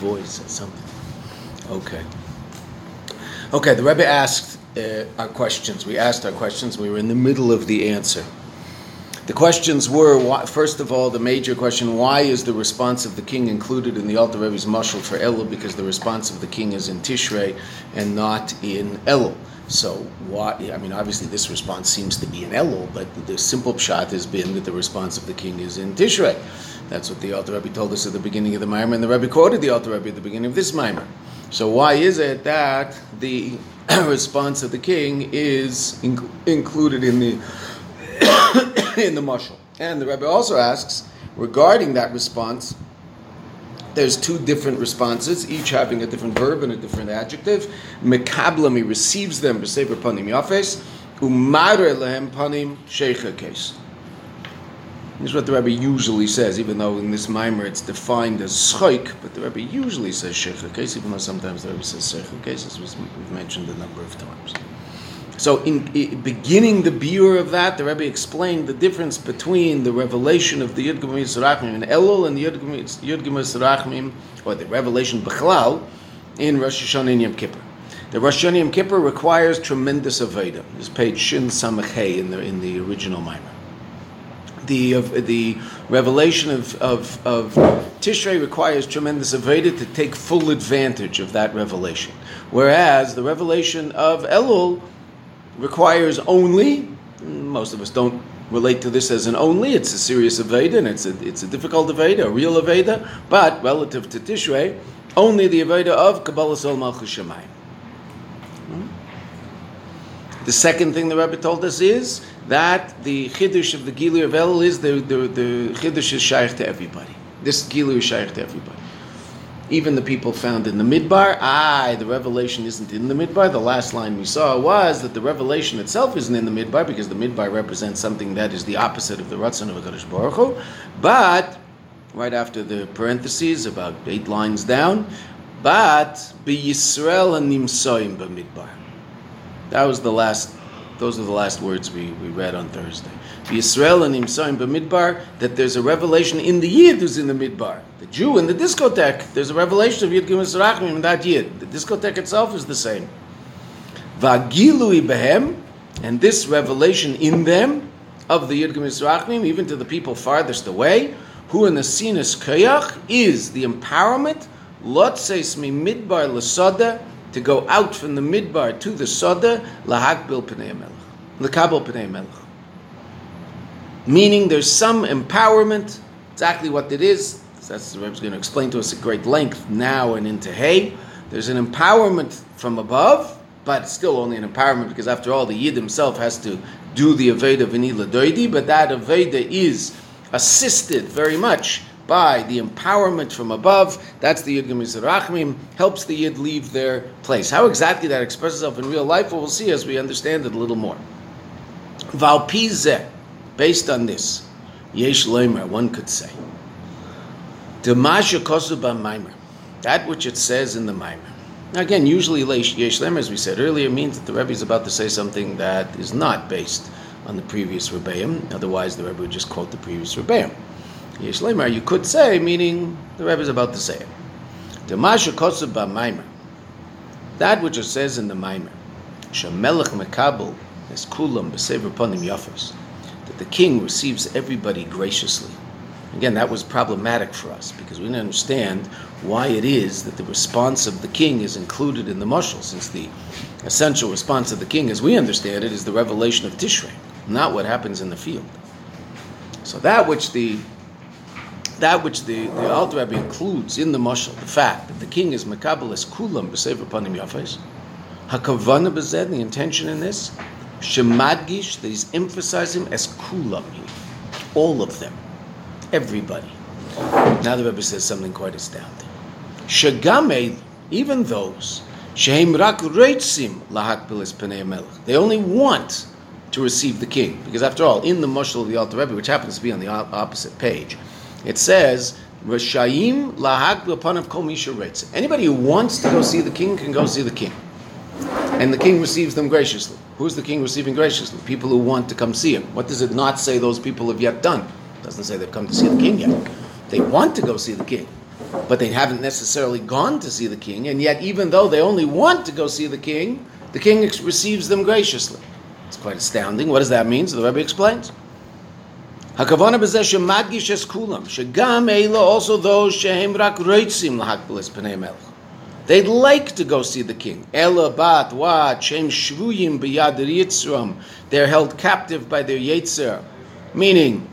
voice or something. Okay. Okay, the Rebbe asked uh, our questions. We asked our questions. We were in the middle of the answer. The questions were, why, first of all, the major question, why is the response of the king included in the Alter Rebbe's mashal for Elul? Because the response of the king is in Tishrei and not in Elul. So why, I mean, obviously this response seems to be in Elul, but the simple pshat has been that the response of the king is in Tishrei. That's what the Alter Rebbe told us at the beginning of the Maimer, and the Rebbe quoted the Alter Rebbe at the beginning of this Maimer. So why is it that the response of the king is in, included in the in the mashal. And the Rebbe also asks regarding that response. There's two different responses, each having a different verb and a different adjective. Mekablam, he receives them, b'sefer panim yafes, umarer lehem panim sheikha case. This is what the Rebbe usually says, even though in this mimer it's defined as schoik, but the Rebbe usually says sheikha case, even though sometimes the Rebbe says sheikha case, as we've mentioned a number of times. So, in, in, beginning the biur of that, the Rebbe explained the difference between the revelation of the Yud Gimel Yisrachmim in Elul and the Yud Gimel Yisrachmim, or the revelation Bechlal, in Rosh Hashanah and Yom Kippur. The Rosh Hashanah Yom Kippur requires tremendous aveda. This page Shin Samachay in the in the original Maimon. The of the revelation of, of, of Tishrei requires tremendous aveda to take full advantage of that revelation, whereas the revelation of Elul requires only, most of us don't relate to this as an only, it's a serious Aveda and it's a, it's a difficult Aveda, a real Aveda, but relative to Tishrei, only the Aveda of Kabbalas Ol Malchus Shemayim. Hmm? The second thing the Rebbe told us is that the Chiddush of the Gilu of El is the, the, the Chiddush is shaykh to everybody. This Gilu is shaykh to everybody even the people found in the midbar. Ah, the revelation isn't in the midbar. The last line we saw was that the revelation itself isn't in the midbar because the midbar represents something that is the opposite of the Ratzon of Hakadosh Baruch Hu. But right after the parentheses, about eight lines down, but be Yisrael and Nimsoim b'midbar. That was the last. Those are the last words we, we read on Thursday. The Yisrael and Imsaim b'midbar that there's a revelation in the Yid who's in the midbar. The Jew in the discotheque, there's a revelation of Yid Gimus Rachmim in that Yid. The discotheque itself is the same. Vagilui behem, and this revelation in them of the Yid Gimus Rachmim, even to the people farthest away, who in the sinus kayach is the empowerment, lotseis mi midbar l'soda, to go out from the midbar to the soda, lahakbil pnei melech meaning there's some empowerment, exactly what it is. That's the Rebbe's going to explain to us at great length now and into Hay. There's an empowerment from above, but still only an empowerment because after all, the Yid himself has to do the Aveda Vinila Doidi, but that Aveda is assisted very much by the empowerment from above. That's the Yid Rachmim, helps the Yid leave their place. How exactly that expresses itself in real life, well, see as we understand it a little more. Valpizeh Based on this, Yesh Leimer, one could say, Demasha Kosuba Maimer, that which it says in the Maimer. Now again, usually Yesh Leimer, as we said earlier, means that the Rebbe is about to say something that is not based on the previous Rebbeim, otherwise the Rebbe would just quote the previous Rebbeim. You could say, meaning the Rebbe is about to say it. Demasha Kosuba Maimer, that which it says in the Maimer, Shemelech Mekabel, es kulam b'sever panim yafos that the king receives everybody graciously. Again, that was problematic for us because we didn't understand why it is that the response of the king is included in the mushal, since the essential response of the king, as we understand it, is the revelation of Tishrei, not what happens in the field. So that which the that which the, the Alter Rebbe includes in the mushal, the fact that the king is mekabelis kulam b'sefer panim yafes, hakavana bezed, the intention in this Shemadgish, that he's emphasizing as kulam all of them, everybody. Now the Rebbe says something quite astounding. Shagame, even those, shehem rak reitzim lahakbilis penei melech. They only want to receive the king, because after all, in the mushal of the Alter Rebbe, which happens to be on the opposite page, it says. Rashayim lahak of kol misha Anybody who wants to go see the king can go see the king, and the king receives them graciously. Who's the king receiving graciously? People who want to come see him. What does it not say those people have yet done? It doesn't say they've come to see the king yet. They want to go see the king. but they haven't necessarily gone to see the king, and yet even though they only want to go see the king, the king receives them graciously. It's quite astounding. What does that mean? So the Rebbe explains. הכוונה בזה שמדגיש את כולם, שגם אלה also those שהם רק רוצים להקבלס פני מלך. They'd like to go see the king. Ela bat wat shem shvuyim biyad yitzram. They're held captive by their yetzer. Meaning,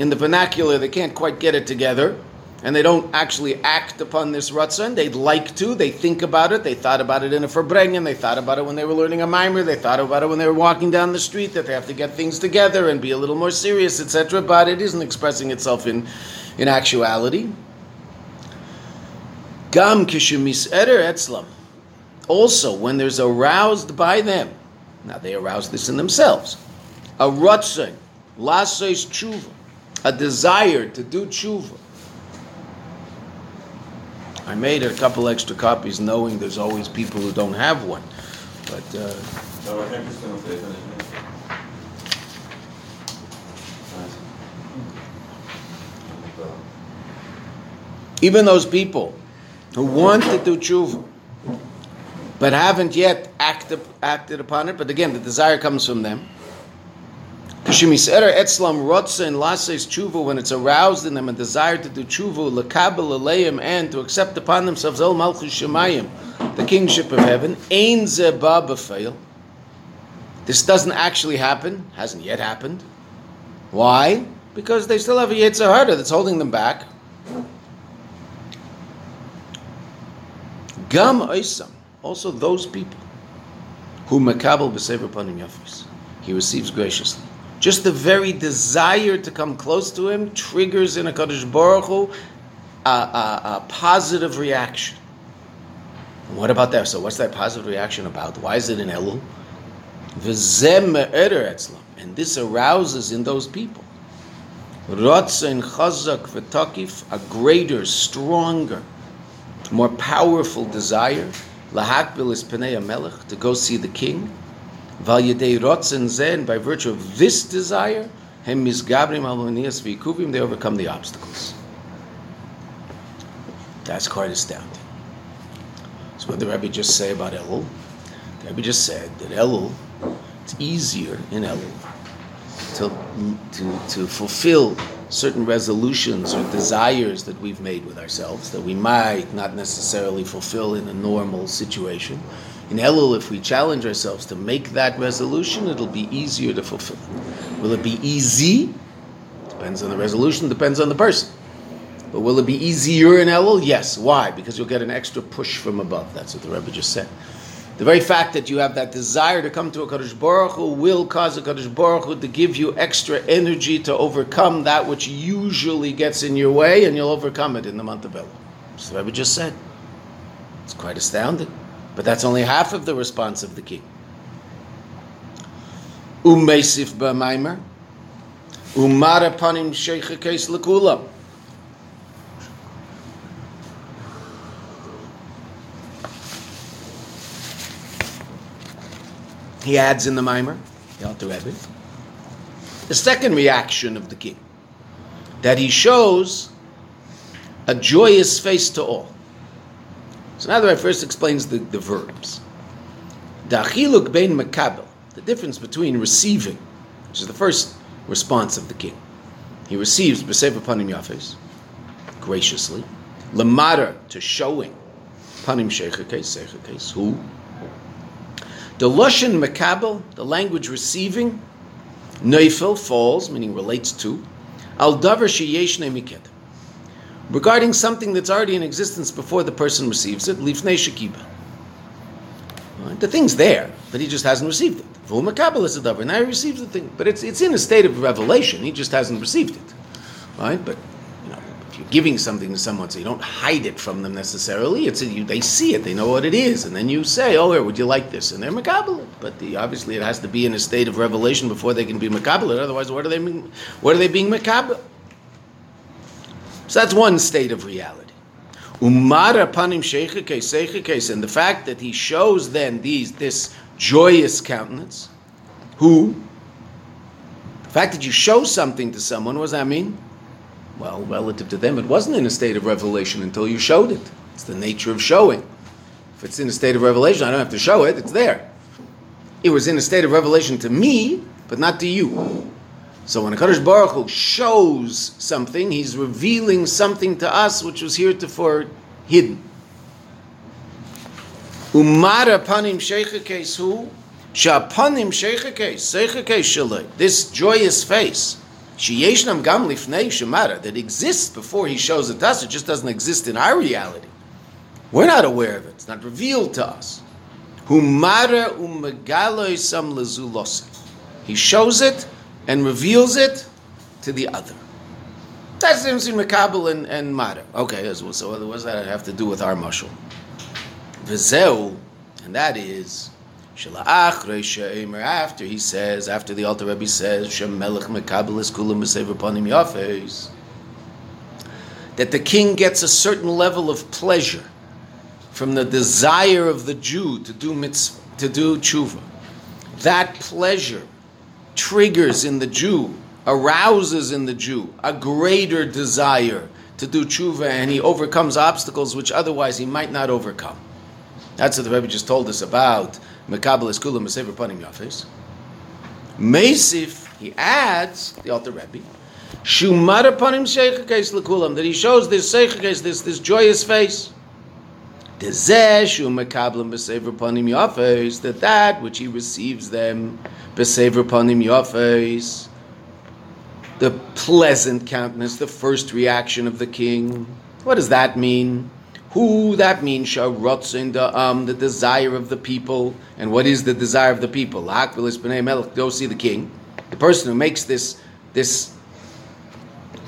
in the vernacular, they can't quite get it together and they don't actually act upon this ratzon. They'd like to. They think about it. They thought about it in a farbrengen. They thought about it when they were learning a mimer. They thought about it when they were walking down the street that they have to get things together and be a little more serious, etc. But it isn't expressing itself in, in actuality. Gam kishemis eder etzlam. Also, when there's aroused by them, now they arouse this in themselves, a ratzon, lasos tshuva, a desire to do tshuva I made a couple extra copies knowing there's always people who don't have one. But uh, even those people who want to do tshuva but haven't yet acted, acted upon it, but again, the desire comes from them Kishimisera etzlam rotza and lases tshuva when it's aroused in them a desire to do tshuva lekabel aleim and to accept upon themselves el malchus shemayim, the kingship of heaven. Ein zeba b'feil. This doesn't actually happen. Hasn't yet happened. Why? Because they still have a yetzer hara that's holding them back. Gam oisam. Also those people who makabel b'sever panim yafis. He receives graciously. Just the very desire to come close to him triggers in a Kadosh Baruch Hu a, a, a positive reaction. What about that? So, what's that positive reaction about? Why is it in Elul? And this arouses in those people Ratzin chazak v'takif, a greater, stronger, more powerful desire, lahakbil is penei melech, to go see the king. Zen, by virtue of this desire, Hem Misgabrim Alonias Vikuvim, they overcome the obstacles. That's quite astounding. So what the Rebbe just say about Elul? The Rebbe just said that Elul, it's easier in Elul to, to, to fulfill certain resolutions or desires that we've made with ourselves that we might not necessarily fulfill in a normal situation. In Elul, if we challenge ourselves to make that resolution, it'll be easier to fulfill. Will it be easy? Depends on the resolution, depends on the person. But will it be easier in Elul? Yes. Why? Because you'll get an extra push from above. That's what the Rebbe just said. The very fact that you have that desire to come to a Kadosh Baruch Hu will cause a Kadosh Baruch Hu to give you extra energy to overcome that which usually gets in your way, and you'll overcome it in the month of Elul. That's the Rebbe just said. It's quite astounding. But that's only half of the response of the king. Umesif b'maimer, umara panim sheikha case lekula. He adds in the mimer, the Rebbe, the second reaction of the king, that he shows a joyous face to all. So now the Rebbe first explains the, the verbs. Dachiluk bein makabel, the difference between receiving, which is the first response of the king. He receives b'sefer panim yafes, graciously. Lamara, to showing, panim sheichakes, seichakes, who? The lushan makabel, the language receiving, neifel, falls, meaning relates to, al davar sheyesh miket regarding something that's already in existence before the person receives it, lifnei shekiba. Right? The thing's there, but he just hasn't received it. V'umakabel is a davar. Now he receives the thing, but it's, it's in a state of revelation. He just hasn't received it, right? But you know, if you're giving something to someone, so you don't hide it from them necessarily. It's a, you, they see it, they know what it is, and then you say, "Oh, here, would you like this?" And they're makabel But the, obviously, it has to be in a state of revelation before they can be makabel Otherwise, what are they? What are they being makabel? So that's one state of reality. Umara panim case, and the fact that he shows then these this joyous countenance, who the fact that you show something to someone, what does that mean? Well, relative to them, it wasn't in a state of revelation until you showed it. It's the nature of showing. If it's in a state of revelation, I don't have to show it, it's there. It was in a state of revelation to me, but not to you. So when Kadosh Baruch Hu shows something, he's revealing something to us which was heretofore hidden. Umara panim hu, shapanim. This joyous face, sheyeshnam gam lifnei shemara, that exists before he shows it to us, it just doesn't exist in our reality. We're not aware of it, it's not revealed to us. Humara umegaloi sam. He shows it and reveals it to the other. That's the difference between Makabal and, and Mara. Okay, so what does that have to do with our mushal? Vizeu, and that is after he says, after the Alter Rebbe says, kulam panim yafes, that the king gets a certain level of pleasure from the desire of the Jew to do mitzvah, to do tshuva. That pleasure triggers in the Jew, arouses in the Jew a greater desire to do tshuva, and he overcomes obstacles which otherwise he might not overcome. That's what the Rebbe just told us about Mekabel Eskulam Mesever Panim Yafes. Mesif, he adds, the Alter Rebbe, Shumar Panim Sheichakes Lekulam, that he shows this Sheichakes, this, this joyous face. That that which he receives them. The pleasant countenance, the first reaction of the king. What does that mean? Who that means sharotzin the um the desire of the people. And what is the desire of the people? Go see the king. The person who makes this this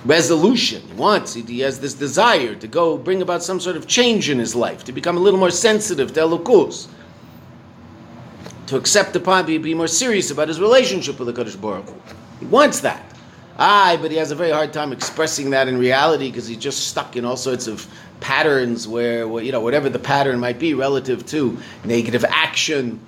resolution. He wants, he has this desire to go bring about some sort of change in his life, to become a little more sensitive to Elokus to accept the be, be more serious about his relationship with the Kadosh Baruch. He wants that. Aye, but he has a very hard time expressing that in reality because he's just stuck in all sorts of patterns where, you know, whatever the pattern might be relative to negative action,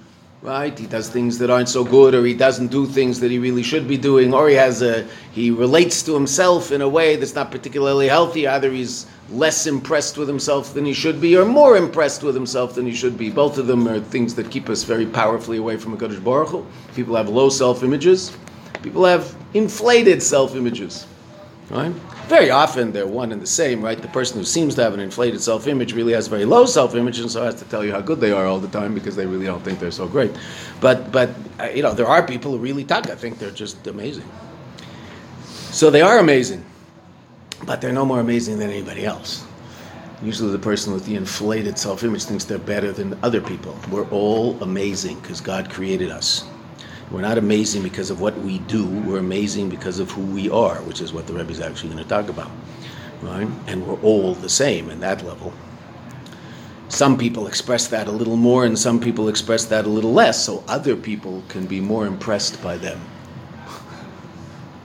right? He does things that aren't so good, or he doesn't do things that he really should be doing, or he has a he relates to himself in a way that's not particularly healthy. Either he's less impressed with himself than he should be, or more impressed with himself than he should be. Both of them are things that keep us very powerfully away from a Kadosh Baruch Hu. People have low self images. People have inflated self images. Right? Very often they're one and the same, right? The person who seems to have an inflated self image really has very low self image and so has to tell you how good they are all the time because they really don't think they're so great. But, but uh, you know, there are people who really talk. I think they're just amazing. So they are amazing but they're no more amazing than anybody else. Usually, the person with the inflated self image thinks they're better than other people. We're all amazing because God created us. We're not amazing because of what we do, we're amazing because of who we are, which is what the Rebbe is actually going to talk about. Right? And we're all the same in that level. Some people express that a little more, and some people express that a little less, so other people can be more impressed by them.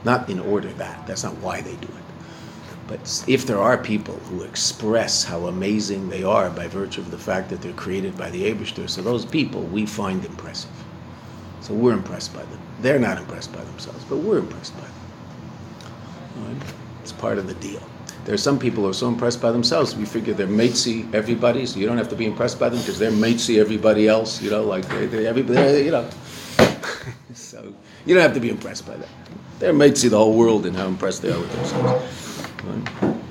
Not in order that, that's not why they do it. But if there are people who express how amazing they are by virtue of the fact that they're created by the Abishter, so those people we find impressive. So we're impressed by them. They're not impressed by themselves, but we're impressed by them. Right? It's part of the deal. There are some people who are so impressed by themselves, we figure they're matesy everybody, so you don't have to be impressed by them because they're matesy everybody else, you know, like they, they, everybody, you know. so you don't have to be impressed by that. They're matesy the whole world and how impressed they are with themselves.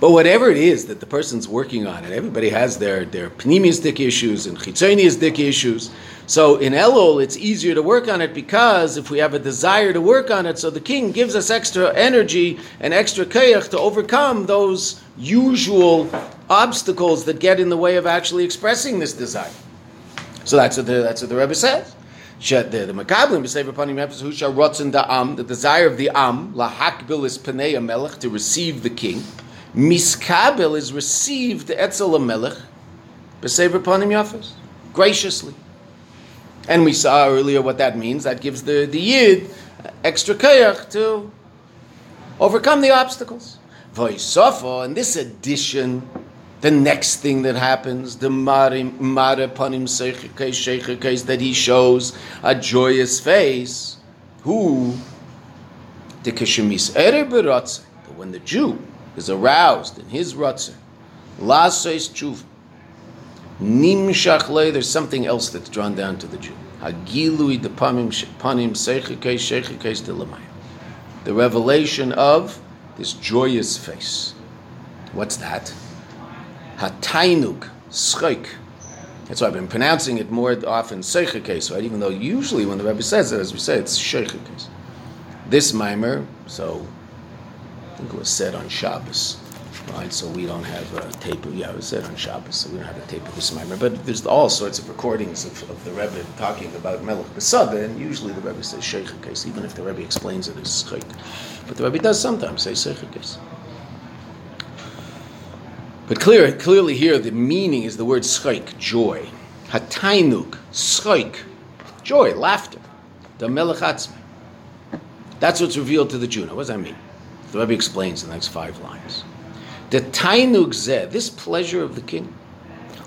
But whatever it is that the person's working on, and everybody has their, their pneumistic issues and chitzoniistic issues. So in Elul, it's easier to work on it because if we have a desire to work on it, so the king gives us extra energy and extra kayach to overcome those usual obstacles that get in the way of actually expressing this desire. So that's what the, that's what the Rebbe says the the makablim b'sefer panim nefesh hu rotzen da am the desire of the am lahakbil is penei melech to receive the king miskabel is received etzel melech b'sefer panim yafes graciously and we saw earlier what that means that gives the the yid extra kayach to overcome the obstacles Voisofo, and this addition the next thing that happens, the marim panim case that he shows a joyous face. Who The Keshemis That when the Jew is aroused in his Ratzah, Lasois Tshuva, Nimshach there's something else that's drawn down to the Jew. Hagilui panim panim seichikes sheichikes. The revelation of this joyous face. What's that? Hatainuk, schik. That's why I've been pronouncing it more often case, right? Even though usually when the Rebbe says it, as we say, it's case. This mimer, so think it was said on Shabbos, right? So we don't have a tape. Of, yeah, it was said on Shabbos, so we don't have a tape of this mimer. But there's all sorts of recordings of, of the Rebbe talking about Melech Besada, and usually the Rebbe says case, even if the Rebbe explains it as Sheikh. But the Rebbe does sometimes say case. But clear, clearly here, the meaning is the word schaik, joy. Hatainuk, schaik, joy, laughter. The melachatzme. That's what's revealed to the Juno. What does that mean? The Rebbe explains in the next five lines. The tainuk zeh, this pleasure of the king,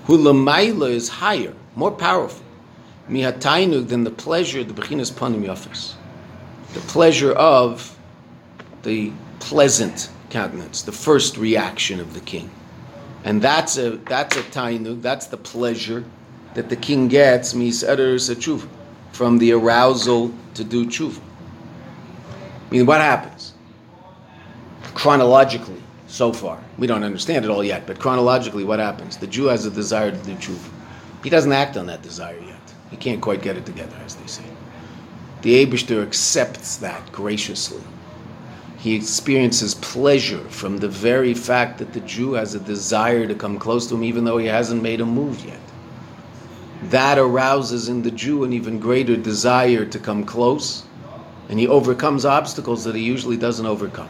who lamaila is higher, more powerful, mihatainuk than the pleasure, of the bechinas panim yafis. The pleasure of the pleasant countenance, the first reaction of the king. And that's a that's a tainug, that's the pleasure that the king gets me shuva, from the arousal to do tshuva. I mean, what happens? Chronologically, so far, we don't understand it all yet, but chronologically, what happens? The Jew has a desire to do tshuva. He doesn't act on that desire yet. He can't quite get it together, as they say. The Abishter accepts that graciously he experiences pleasure from the very fact that the Jew has a desire to come close to him, even though he hasn't made a move yet. That arouses in the Jew an even greater desire to come close, and he overcomes obstacles that he usually doesn't overcome.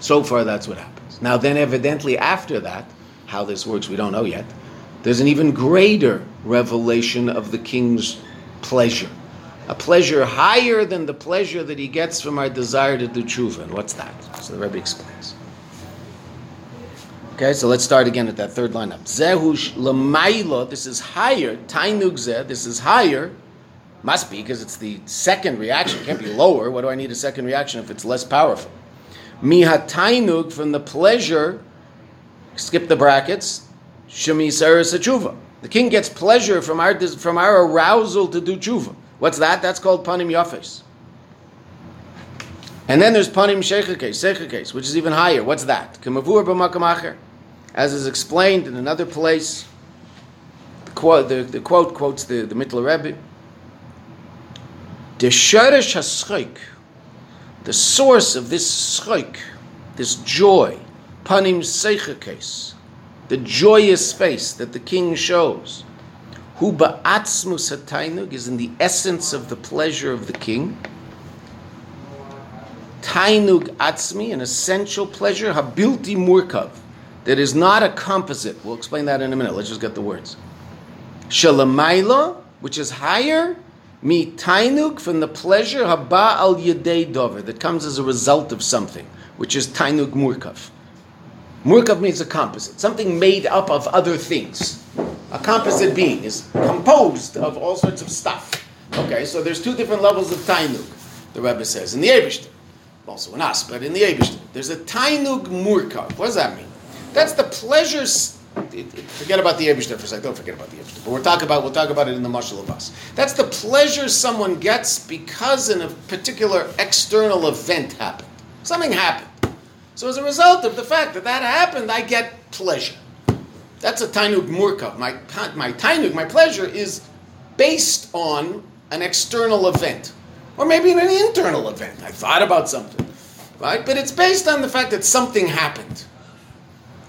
So far, that's what happens. Now, then, evidently, after that, how this works, we don't know yet. There's an even greater revelation of the king's pleasure a pleasure higher than the pleasure that he gets from our desire to do tshuva. And what's that? So the Rebbe explains. Okay, so let's start again at that third line up. Zehush lemaila, this is higher. Tainug zeh, this is higher. Must be because it's the second reaction. It can't be lower. What do I need a second reaction if it's less powerful? Miha tainug from the pleasure. Skip the brackets. Shemi tshuva. The king gets pleasure from our from our arousal to do tshuva. What's that? That's called panim yafes. And then there's panim sheichakes, case, which is even higher. What's that? Kemavur b'makam As is explained in another place, the quote, the, the quote quotes the, the Mittler Rebbe. The sharish haschik, the source of this schik, this joy, panim case, the joyous face that the king shows, Hu ba'atzmus hatainug is in the essence of the pleasure of the king. Tainug atzmi, an essential pleasure, habilti murkav, that is not a composite. We'll explain that in a minute. Let's just get the words. Shalamaila, which is higher, mi tainug, from the pleasure, haba al yedei dover, that comes as a result of something, which is tainuk murkav. Murkav means a composite, something made up of other things a composite being is composed of all sorts of stuff. Okay, so there's two different levels of tainuk. the Rebbe says. In the Abishter, also in us, but in the Abishter, there's a tainuk murkav. What does that mean? That's the Forget about the Abishter for a second. Don't forget about the Abishter. But we're talking about we'll talk about it in the Mashal of us. That's the pleasure someone gets because in a particular external event happened. Something happened. So as a result of the fact that that happened, I get pleasure. That's a tainug murkav. My, my tainug, my pleasure, is based on an external event. Or maybe an internal event. I thought about something. Right? But it's based on the fact that something happened.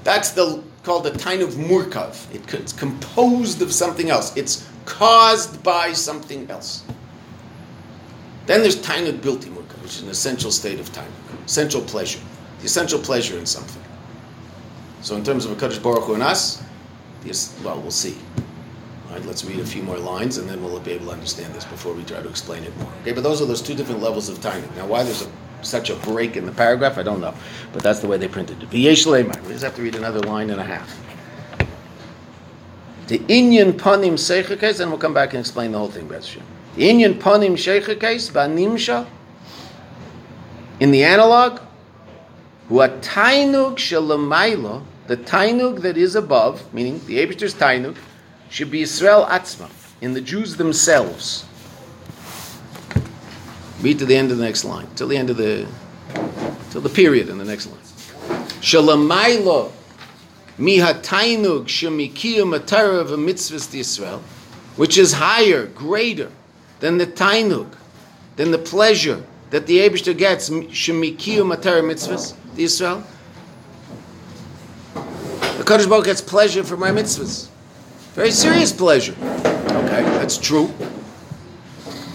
That's the called the tainug murkav. It, it's composed of something else. It's caused by something else. Then there's tainug bilti murkav, which is an essential state of tainug, essential pleasure, the essential pleasure in something. So in terms of a Kadosh Baruch Hu and us, yes, well, we'll see. All right, let's read a few more lines and then we'll be able to understand this before we try to explain it more. Okay, but those are those two different levels of tainug. Now, why there's a, such a break in the paragraph, I don't know, but that's the way they printed it. V'yesh We just have to read another line and a half. The Inyan Panim Seicha case, and we'll come back and explain the whole thing, Beth The Inyan Panim Seicha case, Banimsha, In the analog, what tainug shalamaila, the tainug that is above, meaning the Abishter's tainug, should be Israel Atzma, in the Jews themselves. Read to the end of the next line, till the end of the, till the period in the next line. Shalamaila mihatainug shemikiya matara to Israel, which is higher, greater than the tainug, than the pleasure that the Abishter gets shemikiya matara mitzvahs the Israel. The Kadosh Baruch gets pleasure from my mitzvahs. Very serious pleasure. Okay, that's true.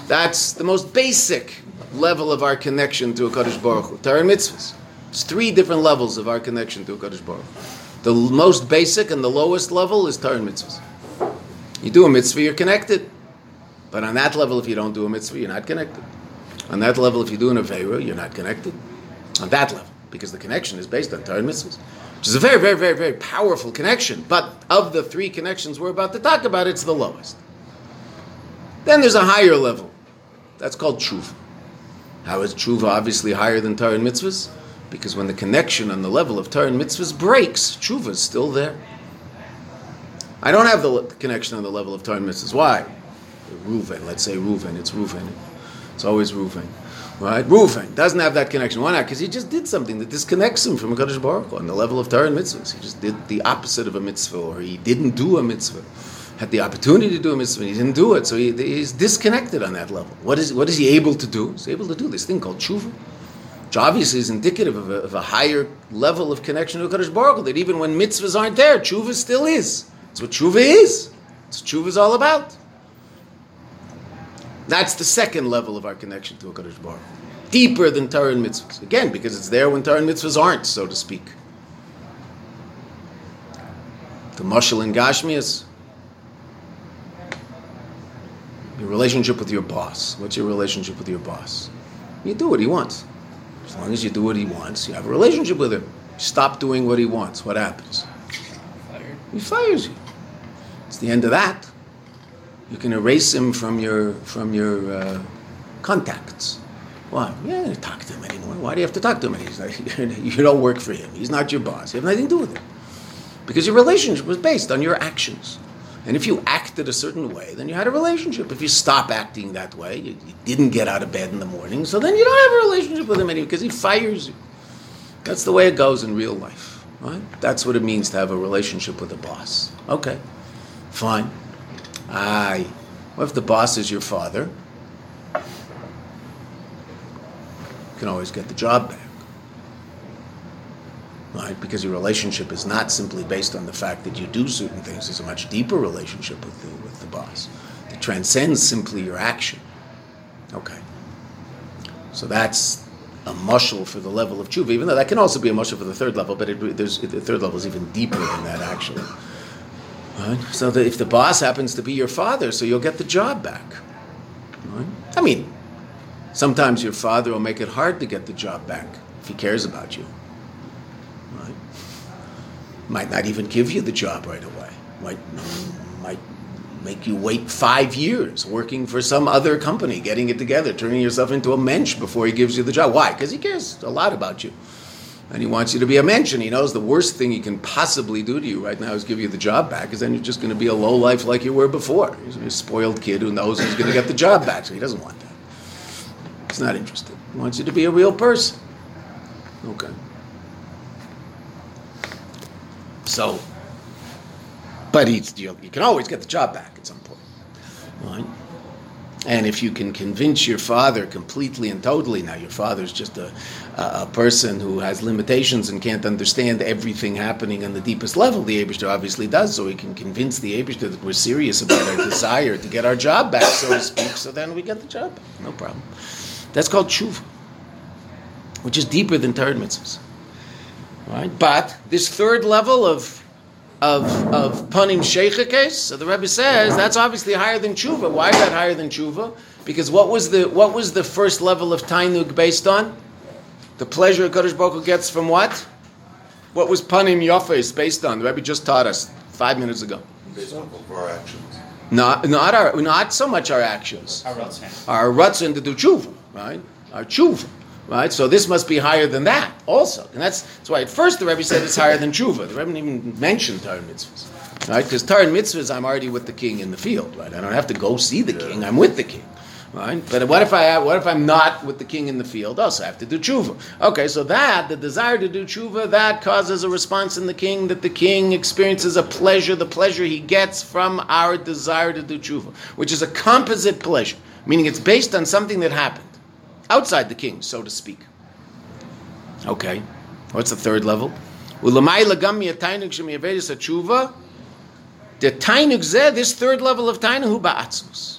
That's the most basic level of our connection to a Kadosh Baruch Hu, Torah mitzvahs. It's three different levels of our connection to a Kadosh Baruch The most basic and the lowest level is Torah mitzvahs. You do a mitzvah, you're connected. But on that level, if you don't do a mitzvah, you're not connected. On that level, if you do an Avera, you're not connected. On that level, because the connection is based on Torah mitzvahs, which is a very, very, very, very powerful connection. But of the three connections we're about to talk about, it's the lowest. Then there's a higher level. That's called tshuva. How is tshuva obviously higher than Torah and mitzvahs? Because when the connection on the level of Torah and mitzvahs breaks, tshuva is still there. I don't have the connection on the level of Torah and mitzvahs. Why? Reuven, let's say Reuven, it's Reuven. It's always Reuven. Right? Reuven doesn't have that connection. Why not? Because he just did something that disconnects him from a Kadosh Baruch Hu on the level of Torah and mitzvahs. He just did the opposite of a mitzvah, or he didn't do a mitzvah had the opportunity to do a mitzvah, he didn't do it, so he, he's disconnected on that level. What is, what is he able to do? He's able to do this thing called tshuva, which obviously is indicative of a, of a higher level of connection to Kadosh Baruch Hu, that even when mitzvahs aren't there, tshuva still is. That's what tshuva is. That's what tshuva is all about. That's the second level of our connection to a Kadosh Baruch. Deeper than Torah and mitzvahs. Again, because it's there when Torah and mitzvahs aren't, so to speak. The mashal in Gashmias, your relationship with your boss. What's your relationship with your boss? You do what he wants. As long as you do what he wants, you have a relationship with him. Stop doing what he wants. What happens? Fired. He fires you. It's the end of that. You can erase him from your from your uh, contacts. Why? Yeah, you don't talk to him anymore. Why do you have to talk to him? He's like, you don't work for him. He's not your boss. You have nothing to do with him. Because your relationship was based on your actions. And if you acted a certain way, then you had a relationship. If you stop acting that way, you, you, didn't get out of bed in the morning, so then you don't have a relationship with him anymore because he fires you. That's the way it goes in real life, right? That's what it means to have a relationship with a boss. Okay, fine. I. What if the boss is your father? You can always get the job back right? Because your relationship is not simply based on the fact that you do certain things. It's a much deeper relationship with the, with the boss that transcends simply your action. Okay. So that's a mushal for the level of tshuva, even though that can also be a mushal for the third level, but it, there's, the third level is even deeper than that, actually. Right? So that if the boss happens to be your father, so you'll get the job back. Right? I mean, sometimes your father will make it hard to get the job back if he cares about you might not even give you the job right away. Might might make you wait five years working for some other company, getting it together, turning yourself into a mensch before he gives you the job. Why? Because he cares a lot about you. And he wants you to be a mensch, and he knows the worst thing he can possibly do to you right now is give you the job back, because then you're just going to be a low life like you were before. He's a spoiled kid who knows he's going to get the job back, so he doesn't want that. He's not interested. He wants you to be a real person. Okay. So, but he's, you, you can always get the job back at some point. Right? And if you can convince your father completely and totally, now your father's just a, a, person who has limitations and can't understand everything happening on the deepest level. The Abishter obviously does, so he can convince the Abishter that we're serious about our desire to get our job back, so to speak. So then we get the job back, no problem. That's called tshuva, which is deeper than Torah mitzvahs. Right? But this third level of of of panim sheikha case, so the Rebbe says that's obviously higher than tshuva. Why is that higher than tshuva? Because what was the what was the first level of tainug based on? The pleasure Kadosh Baruch Hu gets from what? What was panim yafes based on? The Rebbe just taught us five minutes ago. Based on our actions. Not not our not so much our actions. Our rutzin. Our rutzin to do tshuva, right? Our tshuva. Right? So this must be higher than that also. And that's, that's why at first the Rebbe said it's higher than tshuva. The Rebbe didn't even mention Torah mitzvahs. Right? Because Torah mitzvahs, I'm already with the king in the field. Right? I don't have to go see the king. I'm with the king. Right? But what if I what if I'm not with the king in the field? Also, I have to do tshuva. Okay, so that the desire to do tshuva that causes a response in the king that the king experiences a pleasure, the pleasure he gets from our desire to do tshuva, which is a composite pleasure, meaning it's based on something that happened outside the king, so to speak. Okay, what's the third level? The tainuk this third level of tainuk, hu ba'atzmus.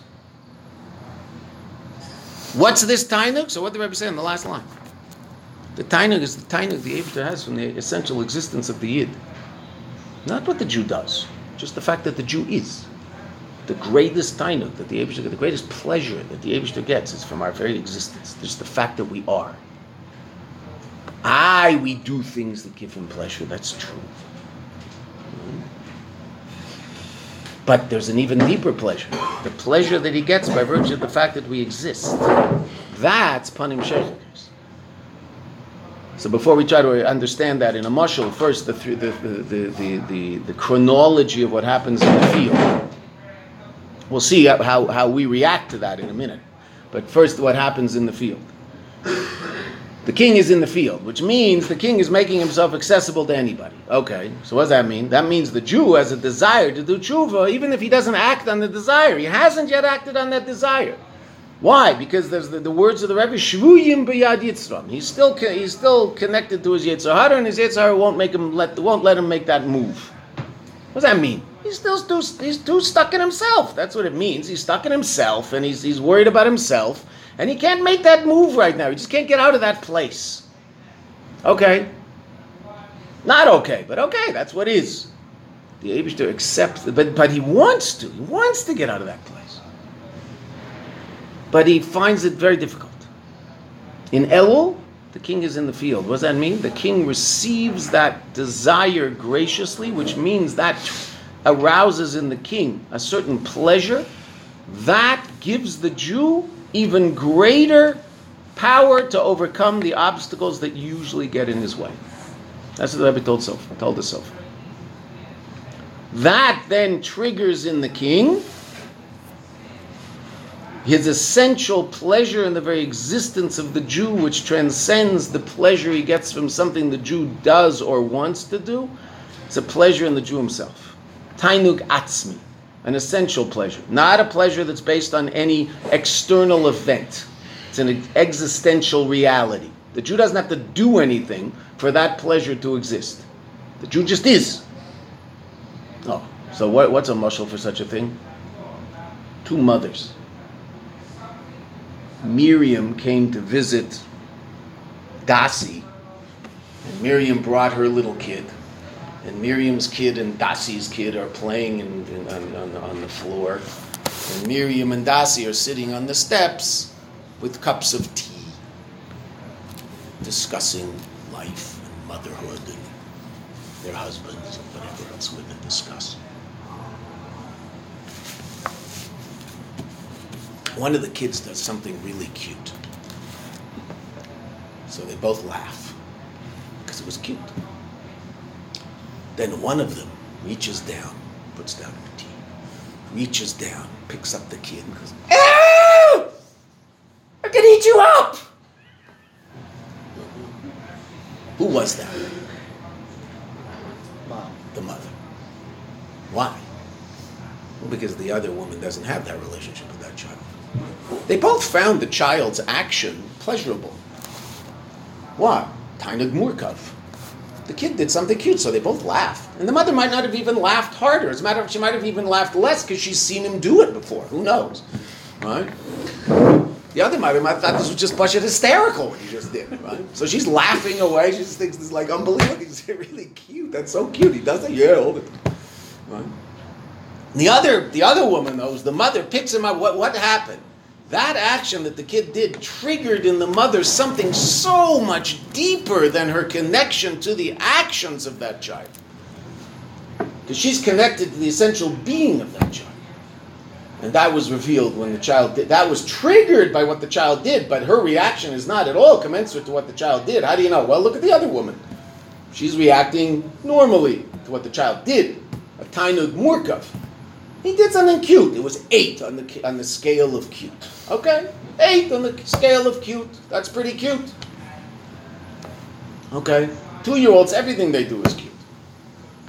What's this tainuk? So what did Rebbe say in the last line? The tainuk is the tainuk the Abishter has from the essential existence of the Yid. Not what the Jew does, just the fact that the Jew is. The greatest tainuk that the Abishter, the greatest pleasure that the Abishter gets is from our very existence. Just the fact that we are. I, we do things that give him pleasure. That's true. But there's an even deeper pleasure. The pleasure that he gets by virtue of the fact that we exist. That's panim shechikers. So before we try to understand that in a mushal, first the, the, the, the, the chronology of what happens in the field. We'll see how, how we react to that in a minute. But first, what happens in the field. The king is in the field, which means the king is making himself accessible to anybody. Okay, so what does that mean? That means the Jew has a desire to do tshuva, even if he doesn't act on the desire. He hasn't yet acted on that desire. Why? Because there's the, the words of the Rebbe, Shvuyim b'yad yitzram. He's still he's still connected to his yitzhar, and his yitzhar won't make him let won't let him make that move. What does that mean? He's still too, he's too stuck in himself. That's what it means. He's stuck in himself, and he's he's worried about himself and he can't make that move right now. He just can't get out of that place. Okay. Not okay, but okay, that's what is. The Abishter accepts, but, but he wants to. He wants to get out of that place. But he finds it very difficult. In Elul, the king is in the field. What does that mean? The king receives that desire graciously, which means that arouses in the king a certain pleasure. That gives the Jew even greater power to overcome the obstacles that usually get in his way. That's what the Rebbe told, so, told us so far. That then triggers in the king his essential pleasure in the very existence of the Jew, which transcends the pleasure he gets from something the Jew does or wants to do. It's a pleasure in the Jew himself. Tainug atzmi an essential pleasure, not a pleasure that's based on any external event. It's an existential reality. The Jew doesn't have to do anything for that pleasure to exist. The Jew just is. Oh, so what, what's a mushal for such a thing? Two mothers. Miriam came to visit Dasi, and Miriam brought her little kid and Miriam's kid and Dasi's kid are playing in, in, on, on, on, the floor, and Miriam and Dasi are sitting on the steps with cups of tea, discussing life and motherhood and their husbands and whatever else women discuss. One of the kids does something really cute. So they both laugh because it was cute. Then one of them reaches down, puts down her tea, reaches down, picks up the kid, and goes, "Oh, I can eat you up!" Who was that? Mom. The mother. Why? Well, because the other woman doesn't have that relationship with that child. They both found the child's action pleasurable. Why? Tainug Murkav the kid did something cute, so they both laughed. And the mother might not have even laughed harder. As a matter of fact, she might have even laughed less because she's seen him do it before. Who knows? Right? The other mother might have thought this was just busted hysterical what he just did, right? So she's laughing away. She just thinks this is like unbelievable. He's really cute. That's so cute. He does that. Yeah, hold it. Right? The other, the other woman knows. The mother picks him up. What, what happened? That action that the kid did triggered in the mother something so much deeper than her connection to the actions of that child. Because she's connected to the essential being of that child. And that was revealed when the child did. That was triggered by what the child did, but her reaction is not at all commensurate to what the child did. How do you know? Well, look at the other woman. She's reacting normally to what the child did. A tainug murkav. He did something cute. It was eight on the on the scale of cute. Okay, eight on the scale of cute. That's pretty cute. Okay, two-year-olds, everything they do is cute.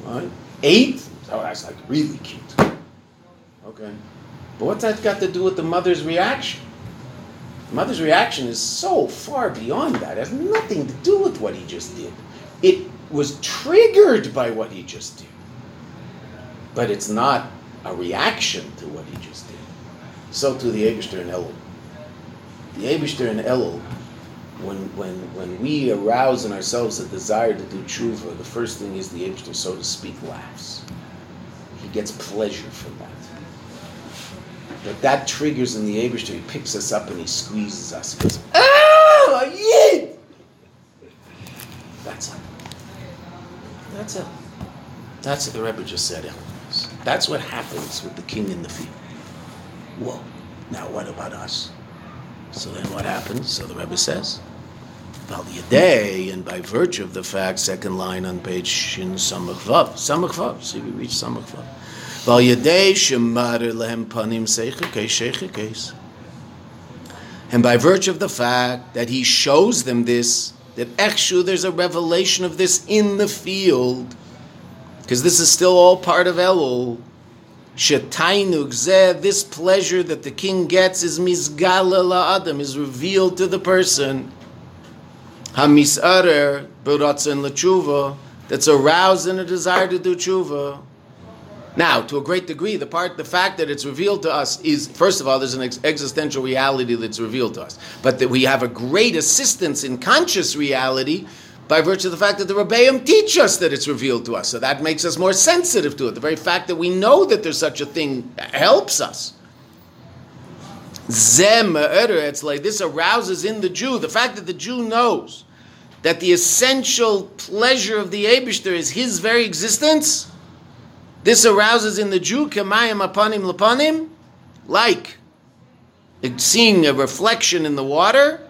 All right, eight. Oh, that's like really cute. Okay. But what's that got to do with the mother's reaction? The mother's reaction is so far beyond that. It has nothing to do with what he just did. It was triggered by what he just did. But it's not a reaction to what he just did. So too the Abishter and Elul. The Abishter and Elul, when, when, when we arouse in ourselves a desire to do tshuva, the first thing is the Abishter, so to speak, laughs. He gets pleasure from that But that triggers in the Abishter, he picks us up and he squeezes us. He goes, ah! That's it. That's it. That's what the Rebbe just said. That's what happens with the king in the field. Whoa. Now what about us? So then what happens? So the Rebbe says, Val Yadei, and by virtue of the fact, second line on page Shin Samach Vav, see we reach Samach Vav. Val Yadei Lehem Panim. And by virtue of the fact that he shows them this, that Echshu, there's a revelation of this in the field, because this is still all part of Elul. This pleasure that the king gets is mizgala Adam is revealed to the person. That's aroused in a desire to do tshuva. Now, to a great degree, the part, the fact that it's revealed to us is, first of all, there's an ex- existential reality that's revealed to us, but that we have a great assistance in conscious reality by virtue of the fact that the Rebbeim teach us that it's revealed to us. So that makes us more sensitive to it. The very fact that we know that there's such a thing helps us. Zem it's like this arouses in the Jew the fact that the Jew knows that the essential pleasure of the Abishter is his very existence this arouses in the Jew kemayim apanim lapanim, like seeing a reflection in the water.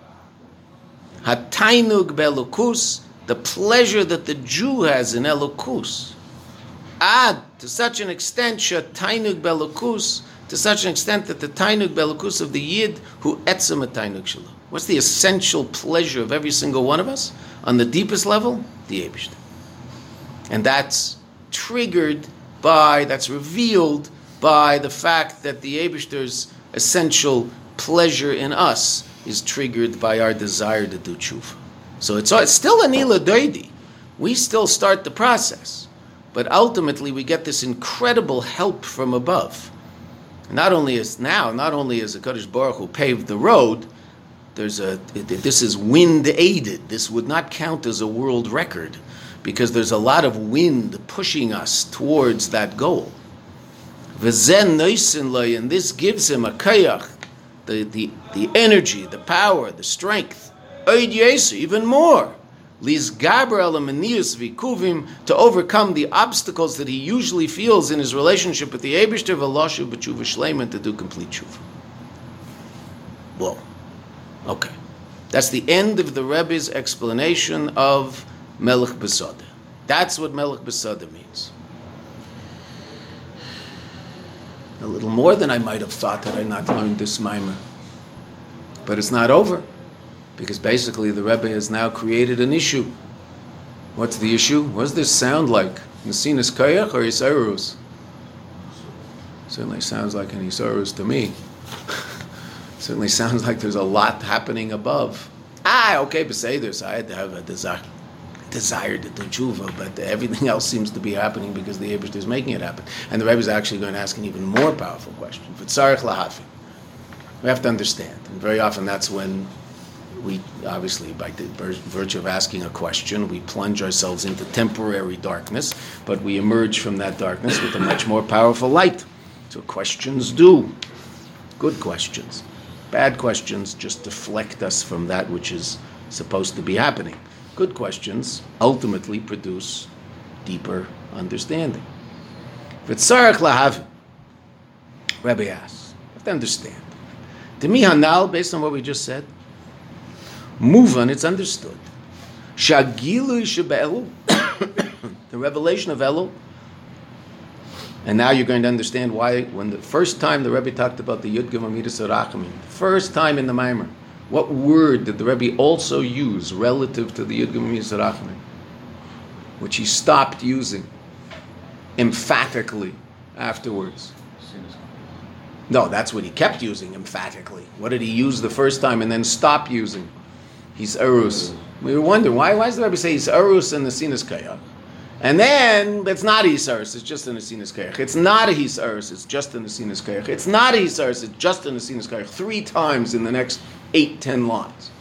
Hatainug belukus, the pleasure that the Jew has in elukus. Ad to such an extent, shatainug belukus, to such an extent that the tainug belukus of the yid who etzem a tainug shalu. What's the essential pleasure of every single one of us on the deepest level? The Abishter. And that's triggered by, that's revealed by the fact that the Abishter's essential pleasure in us is triggered by our desire to do tshuva. So it's, it's still an ila doidi. We still start the process. But ultimately, we get this incredible help from above. Not only is now, not only is the Kadosh Baruch who paved the road, there's a, this is wind aided. This would not count as a world record because there's a lot of wind pushing us towards that goal. And this gives him a kayach, the, the, the energy, the power, the strength, even more. Liz Gabriel Amenius Vikuvim to overcome the obstacles that he usually feels in his relationship with the Abishter, Velashu, B'tshuva Shleiman, to do complete tshuva. Whoa. Okay. That's the end of the Rebbe's explanation of Melech Besada. That's what Melech Besada means. A little more than I might have thought had I not learned this mimer. But it's not over, because basically the Rebbe has now created an issue. What's the issue? What does this sound like? Nasinas Kayach or Yisarus? Certainly sounds like an Yisarus to me. Certainly sounds like there's a lot happening above. Ah, okay, but say this. I had to have a desire to do tshuva, but everything else seems to be happening because the Abishter is making it happen. And the Rebbe is actually going to ask an even more powerful question. We have to understand, and very often that's when we obviously, by the virtue of asking a question, we plunge ourselves into temporary darkness, but we emerge from that darkness with a much more powerful light. So questions do. Good questions. Bad questions just deflect us from that which is supposed to be happening good questions ultimately produce deeper understanding. V'tzarech lahav, Rebbe asks, have to understand. To me, Hanal, based on what we just said, move on, it's understood. Shagilu Shebelu, the revelation of Elul, and now you're going to understand why, when the first time the Rebbe talked about the Yud Gemamidas Arachamim, first time in the Maimer, what word did the Rebbe also use relative to the Yud Gemamidas Arachamim? Which he stopped using emphatically afterwards. No, that's what he kept using emphatically. What did he use the first time and then stop using? He's Erus. We were wondering why, why does the Rebbe say he's Erus in the Sinus Kayach? And then it's not a Hisaris, it's just an Asinas Kayach. It's not a Hisaris, it's just an Asinas Kayach. It's not a Hisaris, it's just an Asinas Kayach. Three times in the next eight, ten lines.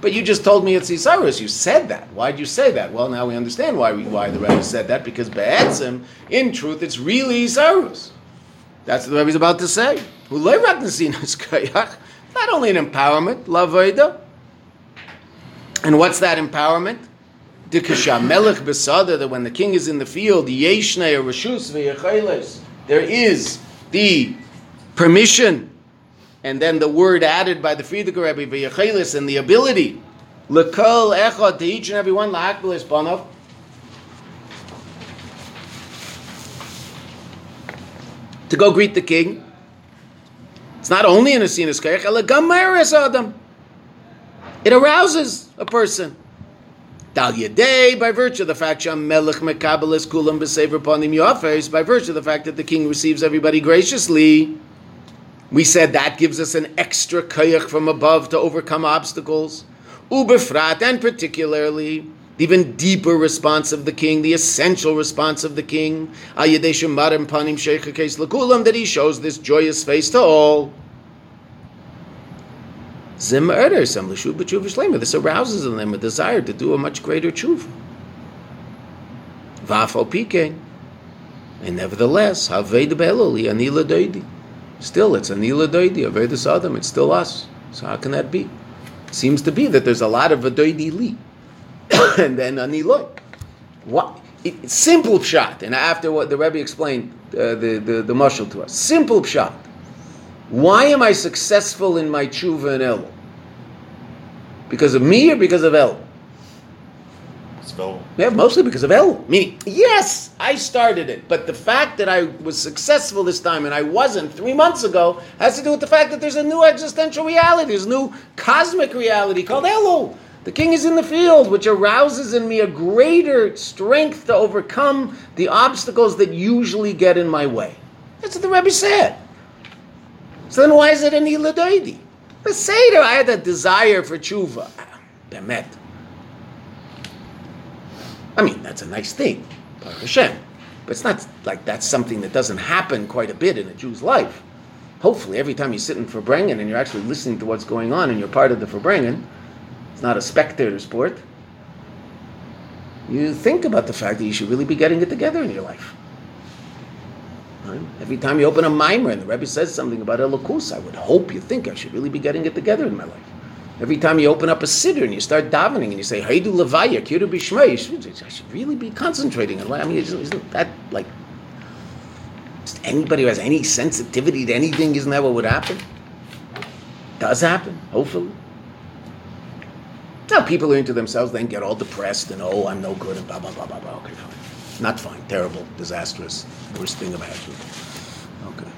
But you just told me it's Hisaris. You said that. Why'd you say that? Well, now we understand why, we, why the Rebbe said that, because Be'etzim, in truth, it's really Hisaris. That's what the Rebbe's about to say. Not only an empowerment, La Lavoida. And what's that empowerment? that when the king is in the field, there is the permission, and then the word added by the Frierdiker Rebbe, and the ability, to each and every one, to go greet the king. It's not only in a sinus adam. It arouses a person. Dal Yadei, by virtue of the fact Melech Mekabelis Kulam B'Sever Panim Yofers, by virtue of the fact that the king receives everybody graciously, we said that gives us an extra kayach from above to overcome obstacles. Ubefrat, and particularly, the even deeper response of the king, the essential response of the king, ponim that he shows this joyous face to all. Zim some This arouses in them a desire to do a much greater tshuva. Vafo pike. And nevertheless, haved beloli anila doidi. Still, it's anila doidi, avedus adam. It's still us. So how can that be? It seems to be that there's a lot of adoidi li, and then aniloi. What? It, simple shot. And after what the Rebbe explained uh, the the the mushal to us, simple shot. Why am I successful in my tshuva and el? Because of me or because of El? Yeah, mostly because of El. Meaning, yes, I started it, but the fact that I was successful this time and I wasn't three months ago has to do with the fact that there's a new existential reality, there's a new cosmic reality called Elul. The king is in the field, which arouses in me a greater strength to overcome the obstacles that usually get in my way. That's what the Rebbe said. So then why is it an Iladoidi? The Seder, I had a desire for tshuva. Bemet. I mean, that's a nice thing, Baruch Hashem. But it's not like that's something that doesn't happen quite a bit in a Jew's life. Hopefully, every time you sit in Farbrengen and you're actually listening to what's going on and you're part of the Farbrengen, it's not a spectator sport. You think about the fact that you should really be getting it together in your life. Right? Every time you open a mimer and the Rebbe says something about Elokus, I would hope you think I should really be getting it together in my life. Every time you open up a siddur and you start davening and you say Haidu Levaya, Kiru Bishmei, I should really be concentrating on. I mean, isn't that like anybody who has any sensitivity to anything? Isn't that what would happen? Does happen, hopefully. Now people are into themselves, then get all depressed and oh, I'm no good and blah blah blah blah blah. Okay, fine. Not fine, terrible, disastrous, worst thing imaginable. Okay.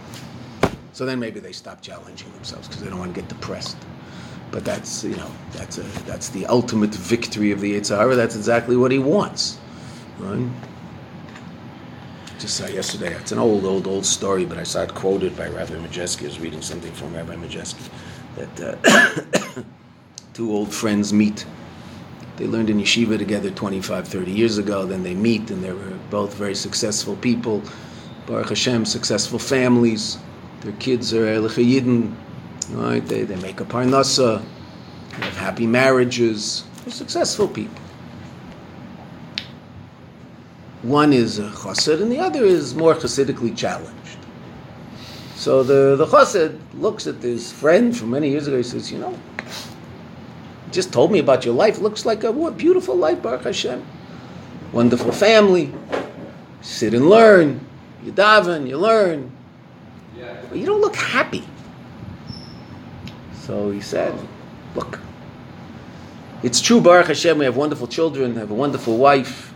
So then maybe they stop challenging themselves because they don't want to get depressed. But that's you know that's a that's the ultimate victory of the Yetzer Hara. That's exactly what he wants, right? Just saw yesterday. It's an old, old, old story, but I saw it quoted by Rabbi Majeski. I was reading something from Rabbi Majeski that uh, two old friends meet they learned in yeshiva together 25, 30 years ago. Then they meet, and they were both very successful people. Baruch Hashem, successful families. Their kids are Elchayidin, right? They, they make a parnasa, they have happy marriages. They're successful people. One is a chassid, and the other is more chassidically challenged. So the, the chassid looks at his friend from many years ago. He says, You know, just told me about your life. Looks like a what beautiful life, Baruch Hashem. Wonderful family. Sit and learn. You daven, you learn. But you don't look happy. So he said, look, it's true, Baruch Hashem, we have wonderful children, have a wonderful wife,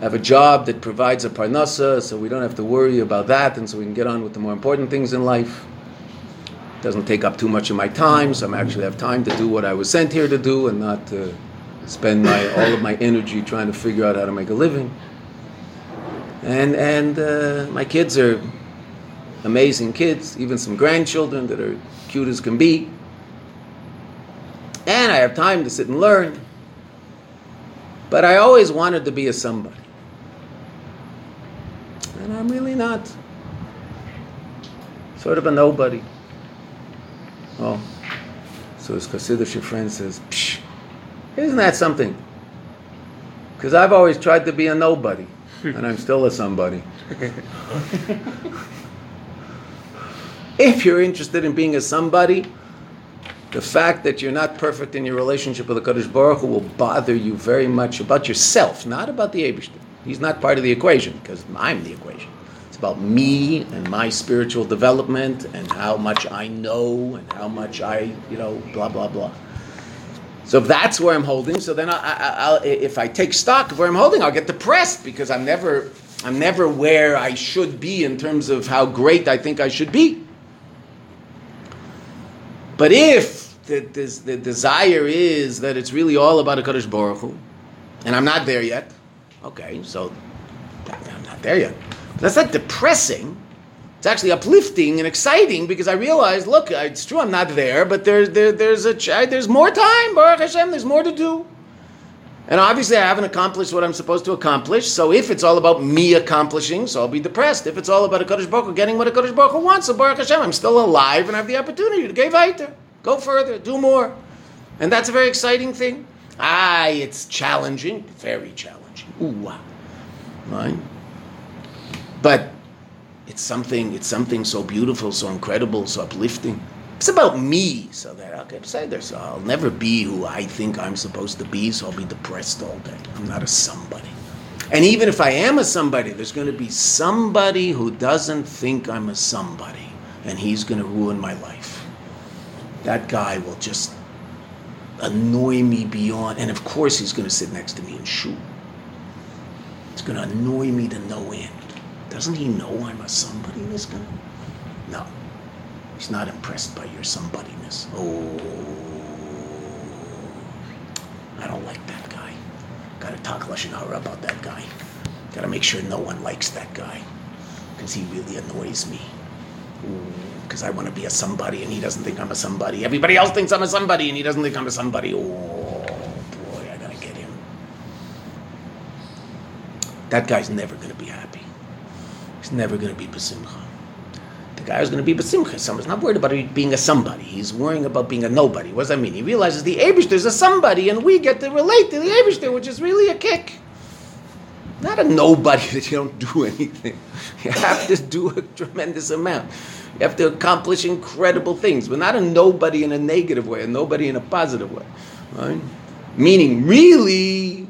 have a job that provides a parnasa, so we don't have to worry about that, and so we can get on with the more important things in life. Doesn't take up too much of my time, so I'm actually have time to do what I was sent here to do and not to spend my, all of my energy trying to figure out how to make a living. And, and uh, my kids are amazing kids, even some grandchildren that are cute as can be. And I have time to sit and learn. But I always wanted to be a somebody. And I'm really not. Sort of a nobody. Oh. So his Hasidic friend says, Psh, isn't that something? Because I've always tried to be a nobody, and I'm still a somebody. if you're interested in being a somebody, the fact that you're not perfect in your relationship with the Kadosh Baruch Hu will bother you very much about yourself, not about the Abishter. He's not part of the equation because I'm the equation. It's about me and my spiritual development and how much I know and how much I, you know, blah blah blah. So if that's where I'm holding, so then I, I, if I take stock of where I'm holding, I'll get depressed because I'm never, I'm never where I should be in terms of how great I think I should be. But if the, the, the desire is that it's really all about a Kadosh Baruch Hu, and I'm not there yet, okay, so I'm not there yet. That's not depressing. It's actually uplifting and exciting because I realize, look, it's true I'm not there, but there's there, there's a there's more time, Baruch Hashem. There's more to do, and obviously I haven't accomplished what I'm supposed to accomplish. So if it's all about me accomplishing, so I'll be depressed. If it's all about a Kadosh Baruch getting what a Kadosh Baruch wants, so Baruch Hashem, I'm still alive and I have the opportunity to go weiter, go further, do more, and that's a very exciting thing. Ah, it's challenging, very challenging. Ooh, right? But it's something, it's something so beautiful, so incredible, so uplifting. It's about me, so that okay, say there. So I'll never be who I think I'm supposed to be. So I'll be depressed all day. I'm not a somebody. And even if I am a somebody, there's going to be somebody who doesn't think I'm a somebody, and he's going to ruin my life. That guy will just annoy me beyond, and of course he's going to sit next to me and shoot. It's going to annoy me to no end. Doesn't he know I'm a somebody, this guy? No. He's not impressed by your somebodyness. Oh, I don't like that guy. Gotta talk Lashon Hara about that guy. Gotta make sure no one likes that guy. Because he really annoys me. Because I want to be a somebody and he doesn't think I'm a somebody. Everybody else thinks I'm a somebody and he doesn't think I'm a somebody. Oh, boy, I gotta get him. That guy's never gonna be happy. He's never going to be besimcha. The guy who's going to be besimcha, someone's not worried about being a somebody. He's worrying about being a nobody. What does that mean? He realizes the Abish is a somebody, and we get to relate to the Abish which is really a kick. Not a nobody that you don't do anything. You have to do a tremendous amount. You have to accomplish incredible things, but not a nobody in a negative way, a nobody in a positive way. Right? Meaning, really,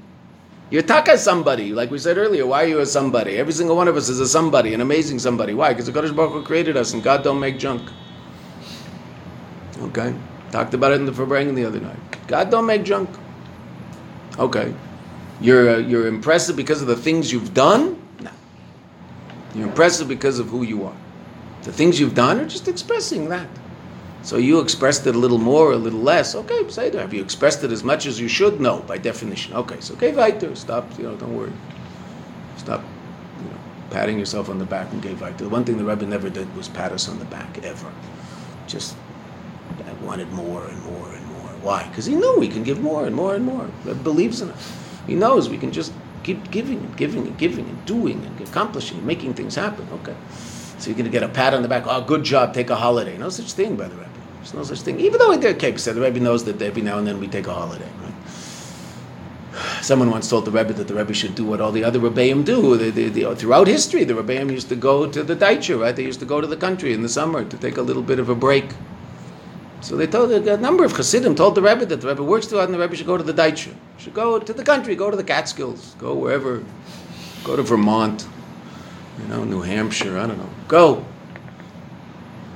you're taka somebody, like we said earlier. Why are you a somebody? Every single one of us is a somebody, an amazing somebody. Why? Because the Kadosh Baruch Hu created us, and God don't make junk. Okay, talked about it in the Farbrengen the other night. God don't make junk. Okay, you're uh, you're impressive because of the things you've done. No, you're impressive because of who you are. The things you've done are just expressing that. So you expressed it a little more, a little less. Okay, say that. Have you expressed it as much as you should? No, by definition. Okay, so okay, weiter. Stop. You know, don't worry. Stop. You know, patting yourself on the back and gave weiter. The one thing the Rebbe never did was pat us on the back ever. Just I wanted more and more and more. Why? Because he knew we can give more and more and more. He believes in us. He knows we can just keep giving and giving and giving and doing and accomplishing and making things happen. Okay. So you're going to get a pat on the back. Oh, good job. Take a holiday. No such thing, by the Rebbe. There's no such thing. Even though did okay, said the Rebbe knows that every now and then we take a holiday. Right? Someone once told the Rebbe that the Rebbe should do what all the other Rebbeim do. The, the, the, throughout history, the Rebbeim used to go to the Daicha, right? They used to go to the country in the summer to take a little bit of a break. So they told a number of Hasidim told the Rebbe that the Rebbe works too hard and the Rebbe should go to the Daicha. Should go to the country, go to the Catskills, go wherever, go to Vermont, you know, New Hampshire, I don't know. Go.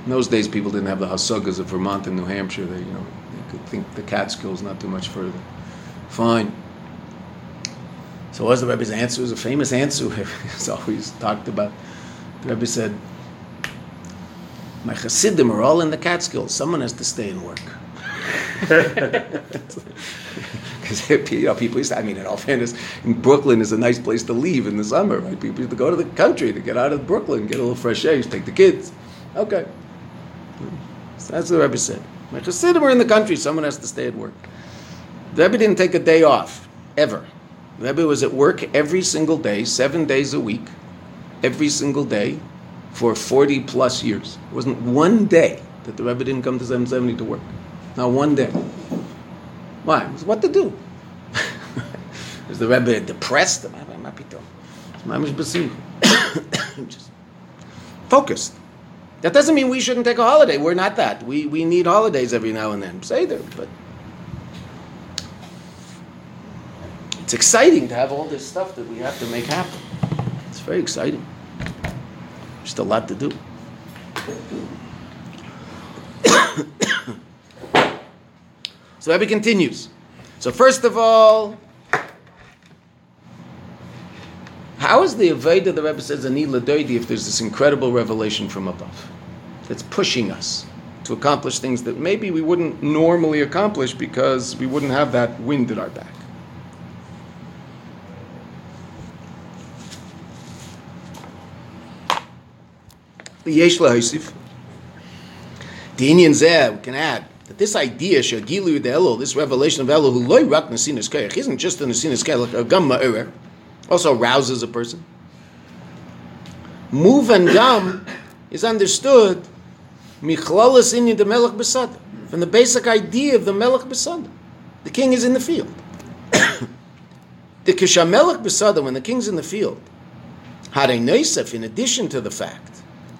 In those days, people didn't have the hasagas of Vermont and New Hampshire. They, you know, they could think the Catskills not too much further. Fine. So what was the Rebbe's answer? It was a famous answer. It's always talked about. The Rebbe said, "My Hasidim are all in the Catskills. Someone has to stay and work." Because you know, people used to, I mean, in all fairness, in Brooklyn is a nice place to leave in the summer, right? People used to go to the country to get out of Brooklyn, get a little fresh air, take the kids. Okay. So that's what the Rebbe said. My Hasidim are in the country, someone has to stay at work. The Rebbe didn't take a day off, ever. The Rebbe was at work every single day, seven days a week, every single day, for 40 plus years. It wasn't one day that the Rebbe didn't come to 770 to work. Not one day. Why? What to do. Is the Rebbe depressed? Just focused. That doesn't mean we shouldn't take a holiday. We're not that. We, we need holidays every now and then. Say there, but it's exciting to have all this stuff that we have to make happen. It's very exciting. Just a lot to do. so Rebbe continues. So first of all, how is the Aveda, the Rebbe says, Ani Ladoidi, if there's this incredible revelation from above that's pushing us to accomplish things that maybe we wouldn't normally accomplish because we wouldn't have that wind at our back? Yesh lahosif. The Indian Zeh, we can add that this idea, Shagilu de Elul, this revelation of Elul, who loy rak isn't just a nasinas kayach, a gam ma'erer, also arouses a person. Move and gam is understood michlalas inyan de melech besad, from the basic idea of the melech besad. The king is in the field. the kishamelech besada, when the king's in the field, had a in addition to the fact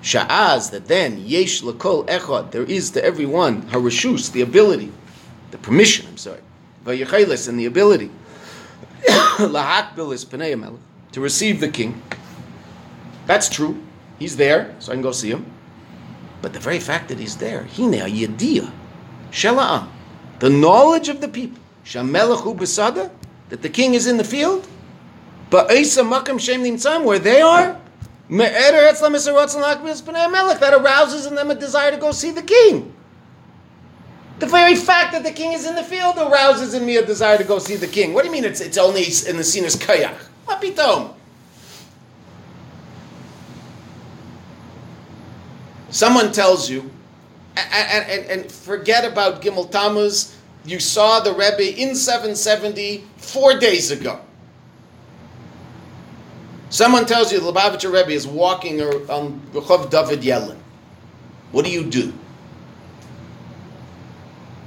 Sha'az, that then, yesh lakol echad, there is to everyone, harashus, the ability, the permission, I'm sorry, and the ability, lahakbil is to receive the king. That's true. He's there, so I can go see him. But the very fact that he's there, hine yediyah, shela'am, the knowledge of the people, shamelachu besada, that the king is in the field, but makam shem where they are, that arouses in them a desire to go see the king. The very fact that the king is in the field arouses in me a desire to go see the king. What do you mean it's, it's only in the sinus kayak? What pitom? Someone tells you, and, and, and forget about Gimel Tammuz, you saw the Rebbe in 770 four days ago. Someone tells you the Lubavitcher Rebbe is walking on Rehov David Yellin. What do you do?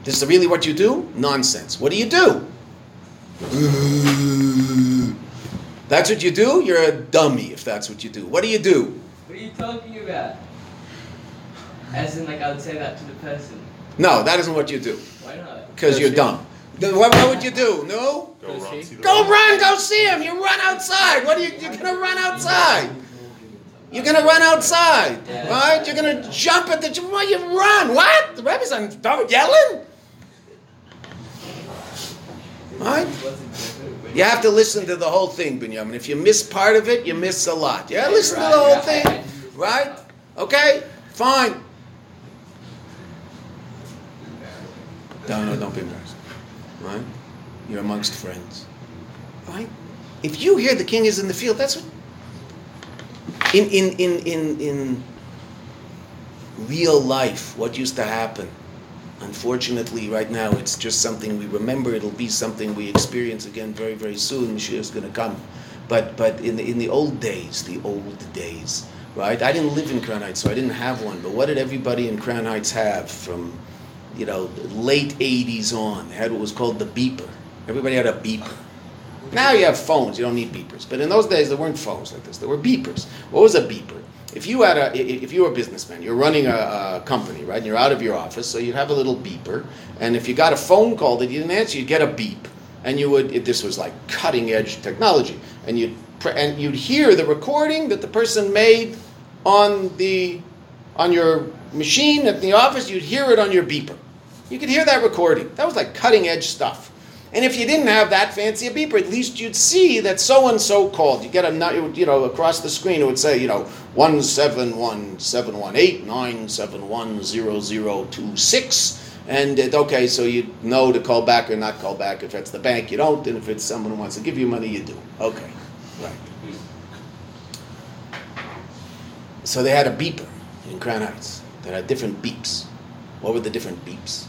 This is really what you do? Nonsense. What do you do? That's what you do? You're a dummy if that's what you do. What do you do? What are you talking about? As in, like, I would say that to the person. No, that isn't what you do. Why not? Because you're dumb. What, what would you do? No? Go run, see the Go run, go see him. You run outside. What are you? You're gonna run outside. You're gonna run outside, right? You're gonna jump at the. Why you run? What? The Rebbe's on Yellin. Right? You have to listen to the whole thing, Binyamin. If you miss part of it, you miss a lot. Yeah, listen to the whole thing, right? Okay, fine. No, no, don't be embarrassed right? You're amongst friends, right? If you hear the king is in the field, that's what. In in in in in real life, what used to happen. Unfortunately, right now it's just something we remember. It'll be something we experience again very very soon. Mashiach is going to come, but but in the, in the old days, the old days, right? I didn't live in Crown Heights, so I didn't have one. But what did everybody in Crown Heights have from you know, late 80s on. They had what was called the beeper. Everybody had a beeper. Now you have phones, you don't need beepers. But in those days, there weren't phones like this. There were beepers. What was a beeper? If you had a, if you were a businessman, you're running a, a company, right? And you're out of your office, so you'd have a little beeper. And if you got a phone call that you didn't answer, you'd get a beep. And you would, if this was like cutting edge technology, and you'd and you'd hear the recording that the person made on the on your machine at the office, you'd hear it on your beeper. You could hear that recording. That was like cutting edge stuff. And if you didn't have that fancy a beeper, at least you'd see that so and so called. You get a you know across the screen it would say you know one seven one seven one eight nine seven one zero zero two six. And it, okay, so you know to call back or not call back. If it's the bank, you don't, and if it's someone who wants to give you money, you do. Okay, right. So they had a beeper in Crown Heights that had different beeps. What were the different beeps?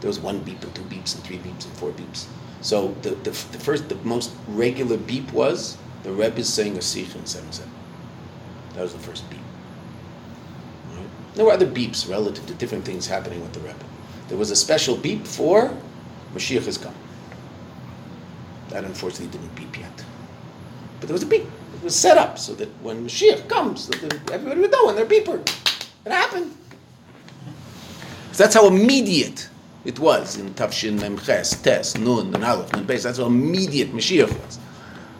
There was one beep and two beeps and three beeps and four beeps. So the, the, the first, the most regular beep was the Rebbe is saying a sicha in 7 7. That was the first beep. Right? There were other beeps relative to different things happening with the Rebbe. There was a special beep for Mashiach has come. That unfortunately didn't beep yet. But there was a beep. It was set up so that when Mashiach comes, everybody would know when they're beeper. It happened. So that's how immediate it was in Tafshin Memches, Tes, Nun, and Aleph, and Beis. That's how immediate Mashiach was.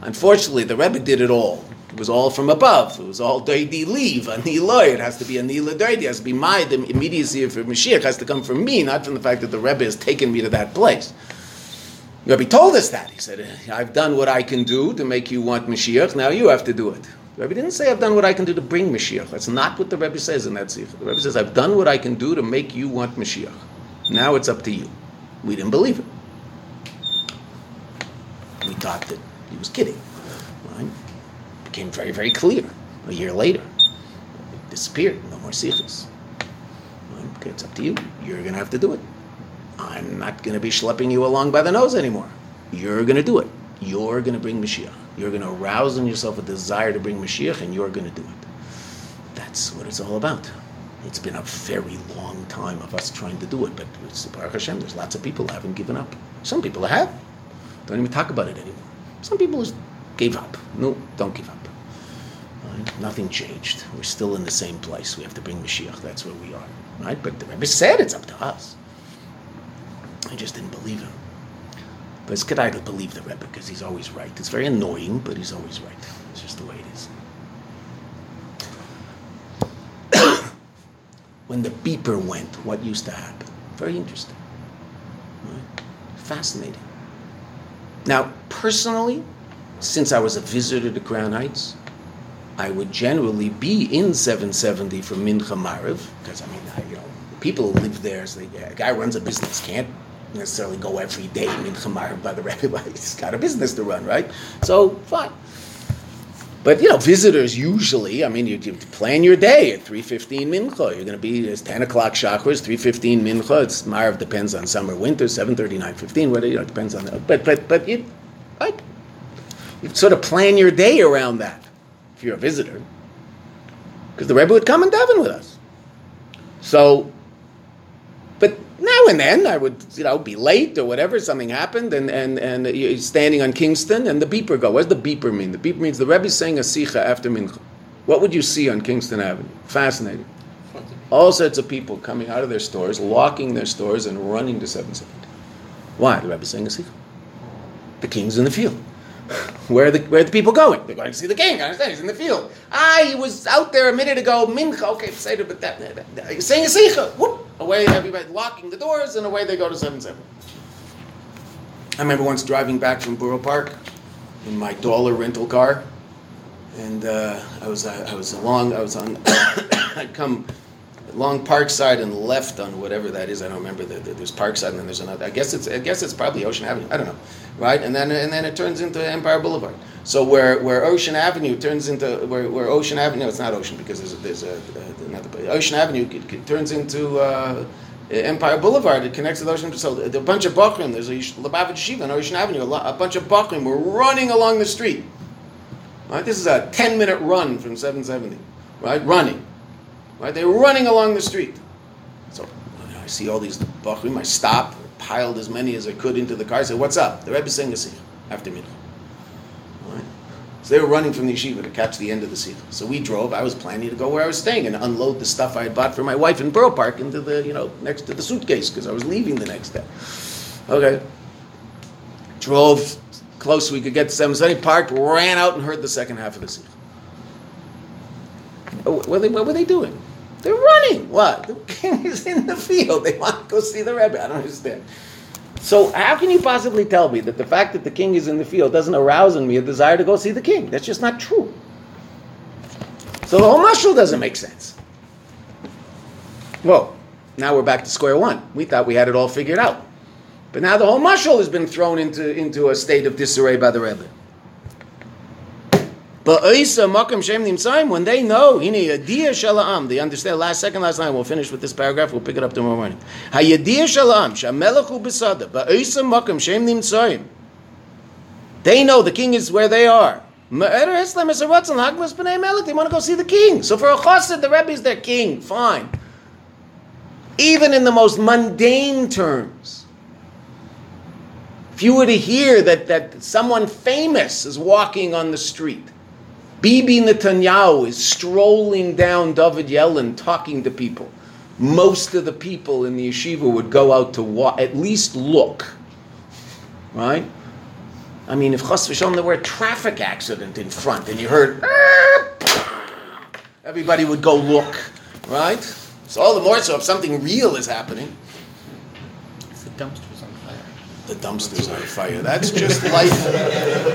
Unfortunately, the Rebbe did it all. It was all from above. It was all Doidi leave, a Niloy. It has to be a Nila. It has to be my, the immediacy for Mashiach has to come from me, not from the fact that the Rebbe has taken me to that place. The Rebbe told us that. He said, eh, I've done what I can do to make you want Mashiach, now you have to do it. The Rebbe didn't say, I've done what I can do to bring Mashiach. That's not what the Rebbe says in that Sikha. The Rebbe says, I've done what I can do to make you want Mashiach. Now it's up to you. We didn't believe it. We thought that he was kidding. Right? Became very, very clear a year later. It disappeared. No more sikhs. Right? Okay, it's up to you. You're going to have to do it. I'm not going to be schlepping you along by the nose anymore. You're going to do it. You're going to bring Mashiach. You're going to arouse in yourself a desire to bring Mashiach, and you're going to do it. That's what it's all about. It's been a very long time of us trying to do it, but it's Baruch Hashem, there's lots of people who haven't given up. Some people have. Don't even talk about it anymore. Some people just gave up. No, don't give up. Right? Nothing changed. We're still in the same place. We have to bring Mashiach. That's where we are. Right? But the Rebbe said it's up to us. I just didn't believe him. But it's good I to believe the Rebbe because he's always right. It's very annoying, but he's always right. It's just the way it is. When the beeper went, what used to happen? Very interesting. Right? Fascinating. Now, personally, since I was a visitor to Crown Heights, I would generally be in 770 for Mincha Mariv, because I mean, I, you know, people live there, so they, a guy runs a business can't necessarily go every day Mincha Mariv by the regular. He's got a business to run, right? So, fine. But you know, visitors usually, I mean, you, you plan your day at three fifteen mincha. You're going to be it's ten o'clock Shacharis, three fifteen mincha. It's Marav depends on summer, winter, seven thirty, nine fifteen. Whether you know, it depends on that. But but but you, right? You sort of plan your day around that if you're a visitor, because the Rebbe would come and daven with us. So now and then I would, you know, be late or whatever, something happened, and, and, and you're standing on Kingston, and the beeper go. What does the beeper mean? The beeper means the Rebbe saying a sicha after mincha. What would you see on Kingston Avenue? Fascinating. All sorts of people coming out of their stores, locking their stores, and running to 770. Why? The Rebbe is saying a sicha. The king's in the field. Where the where the people going? They're going to see the king. I understand. He's in the field. Ah, he was out there a minute ago. Mincha. Okay, say but that, that, that, saying a sicha. Whoop away everybody locking the doors, and away they go to 7 7. I remember once driving back from Borough Park in my dollar rental car, and uh, I was I was along I was on I'd come along Parkside and left on whatever that is I don't remember the, the, there's Parkside and then there's another I guess it's I guess it's probably Ocean Avenue I don't know right and then and then it turns into Empire Boulevard so where, where Ocean Avenue turns into where, where Ocean Avenue, No, it's not Ocean because there's there's a, a another Ocean Avenue it, it turns into uh, Empire Boulevard. It connects to Ocean. So a bunch of Bachrim. There's a Lubavitch Shiva on Ocean Avenue. A, a bunch of Bachrim were running along the street. Right, this is a 10 minute run from 770. Right, running. Right, they were running along the street. So I see all these Bachrim. I stop, piled as many as I could into the car. I said, "What's up?" The Rebbe saying a after midnight. So they were running from the yeshiva to catch the end of the sikha. So we drove. I was planning to go where I was staying and unload the stuff I had bought for my wife in Borough Park into the, you know, next to the suitcase because I was leaving the next day. Okay. Drove close we could get to 770, parked, ran out and heard the second half of the sikha. What were, they, what were they doing? They're running. What? The king is in the field. They want to go see the Rebbe. I don't understand. So how can you possibly tell me that the fact that the king is in the field doesn't arouse in me a desire to go see the king? That's just not true. So the whole mushal doesn't make sense. Well, now we're back to square one. We thought we had it all figured out. But now the whole mushal has been thrown into, into a state of disarray by the Rebbe. But Isa Makam Shem Nimsaim, when they know, Hini Yadiyah Shala'am, they understand last second last night, we'll finish with this paragraph, we'll pick it up tomorrow morning. Hayadiyah Shala'am, Shamelech Hu Besada, but Shem. They know the king is where they are. They want to go see the king. So for a chassid, the Rebbe is their king. Fine. Even in the most mundane terms. If you were to hear that, that someone famous is walking on the street, Bibi Netanyahu is strolling down David Yellin talking to people. Most of the people in the yeshiva would go out to at least look. Right? I mean, if Chas v'shalom there were a traffic accident in front and you heard, everybody would go look. Right? So all the more so if something real is happening. Dumpster's on fire. The dumpster's on fire. That's just life.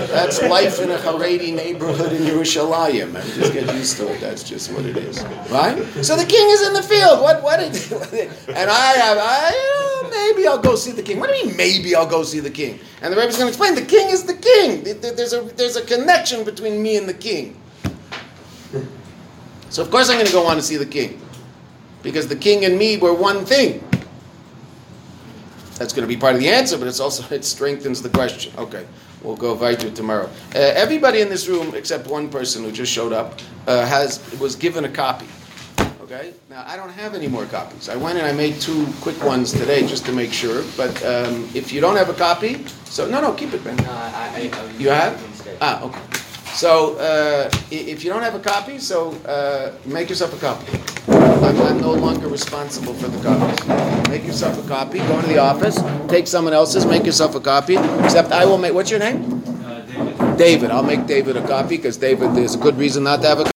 That's life in a Haredi neighborhood in Yerushalayim. Man. Just get used to it. That's just what it is, right? So the king is in the field. What? What? Is, and I have. I maybe I'll go see the king. What do you mean? Maybe I'll go see the king. And the rabbi's going to explain. The king is the king. There's a there's a connection between me and the king. So of course I'm going to go on to see the king, because the king and me were one thing. That's going to be part of the answer, but it's also it strengthens the question. Okay, we'll go weiter tomorrow. Uh, everybody in this room, except one person who just showed up, uh, has was given a copy. Okay, now I don't have any more copies. I went and I made two quick ones today just to make sure. But um, if you don't have a copy, so no, no, keep it, Ben. No, I, I, I You have? Ah, okay. So uh, if you don't have a copy, so uh, make yourself a copy. I'm, I'm no longer responsible for the copies. Make yourself a copy. Go into the office. Take someone else's. Make yourself a copy. Except I will make. What's your name? Uh, David. David. I'll make David a copy because David. There's a good reason not to have a.